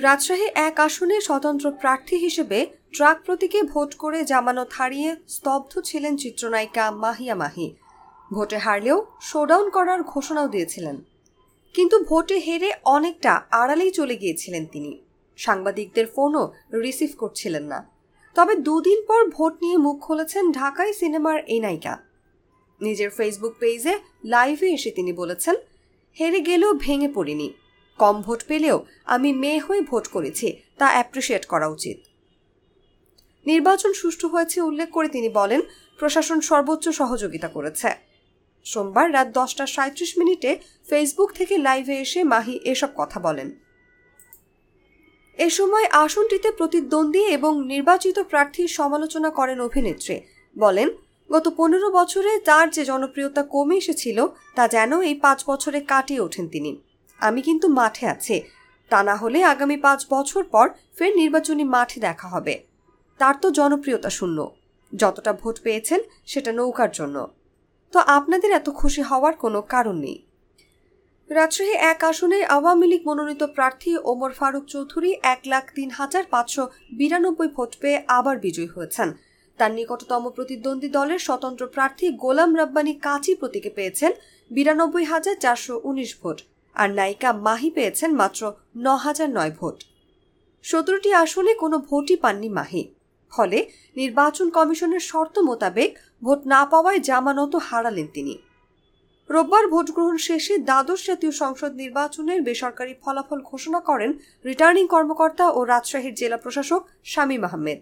রাজশাহী এক আসনে স্বতন্ত্র প্রার্থী হিসেবে ট্রাক প্রতীকে ভোট করে জামানত হারিয়ে স্তব্ধ ছিলেন চিত্রনায়িকা মাহিয়া মাহি। ভোটে হারলেও শোডাউন করার ঘোষণাও দিয়েছিলেন। কিন্তু ভোটে হেরে অনেকটা আড়ালেই চলে গিয়েছিলেন তিনি। সাংবাদিকদের ফোনও রিসিভ করছিলেন না। তবে দুদিন পর ভোট নিয়ে মুখ খুলেছেন ঢাকায় সিনেমার এই নায়িকা। নিজের ফেসবুক পেজে লাইভে এসে তিনি বলেছেন, হেরে গেলেও ভেঙে পড়িনি। কম ভোট পেলেও আমি মেয়ে হয়ে ভোট করেছি, তা অ্যাপ্রিসিয়েট করা উচিত। নির্বাচন সুষ্ঠু হয়েছে উল্লেখ করে তিনি বলেন, প্রশাসন সর্বোচ্চ সহযোগিতা করেছে। সোমবার রাত দশটা সাঁত্রিশ মিনিটে ফেসবুক থেকে লাইভে এসে মাহি এসব কথা বলেন। এ সময় আসনটিতে প্রতিদ্বন্দ্বী এবং নির্বাচিত প্রার্থীর সমালোচনা করেন অভিনেত্রী। বলেন, গত পনেরো বছরে তার যে জনপ্রিয়তা কমে এসেছিল, তা যেন এই পাঁচ বছরে কাটিয়ে ওঠেন তিনি। আমি কিন্তু মাঠে আছি। তা না হলে আগামী পাঁচ বছর পর ফের নির্বাচনী মাঠে দেখা হবে। তার তো জনপ্রিয়তা শূন্য। যতটা ভোট পেয়েছেন, সেটা নৌকার জন্য। তো আপনাদের এত খুশি হওয়ার কোনো কারণ নেই। রাজশাহী এক আসনে আওয়ামী লীগ মনোনীত প্রার্থী ওমর ফারুক চৌধুরী এক লাখ তিন হাজার পাঁচশো বিরানব্বই ভোট পেয়ে আবার বিজয়ী হয়েছেন। তার নিকটতম প্রতিদ্বন্দ্বী দলের স্বতন্ত্র প্রার্থী গোলাম রাব্বানি কাঁচি প্রতীকে পেয়েছেন বিরানব্বই হাজার চারশো উনিশ ভোট। আর নায়িকা মাহি পেয়েছেন মাত্র ন হাজার নয় ভোট। সতেরোটি আসনে কোনো ভোটই পাননি মাহি। ফলে নির্বাচন কমিশনের শর্ত মোতাবেক ভোট না পাওয়ায় জামানত হারালেন তিনি। রোববার ভোট গ্রহণ শেষে দ্বাদশ জাতীয় সংসদ নির্বাচনের বেসরকারি ফলাফল ঘোষণা করেন রিটার্নিং কর্মকর্তা ও রাজশাহীর জেলা প্রশাসক শামীম আহমেদ।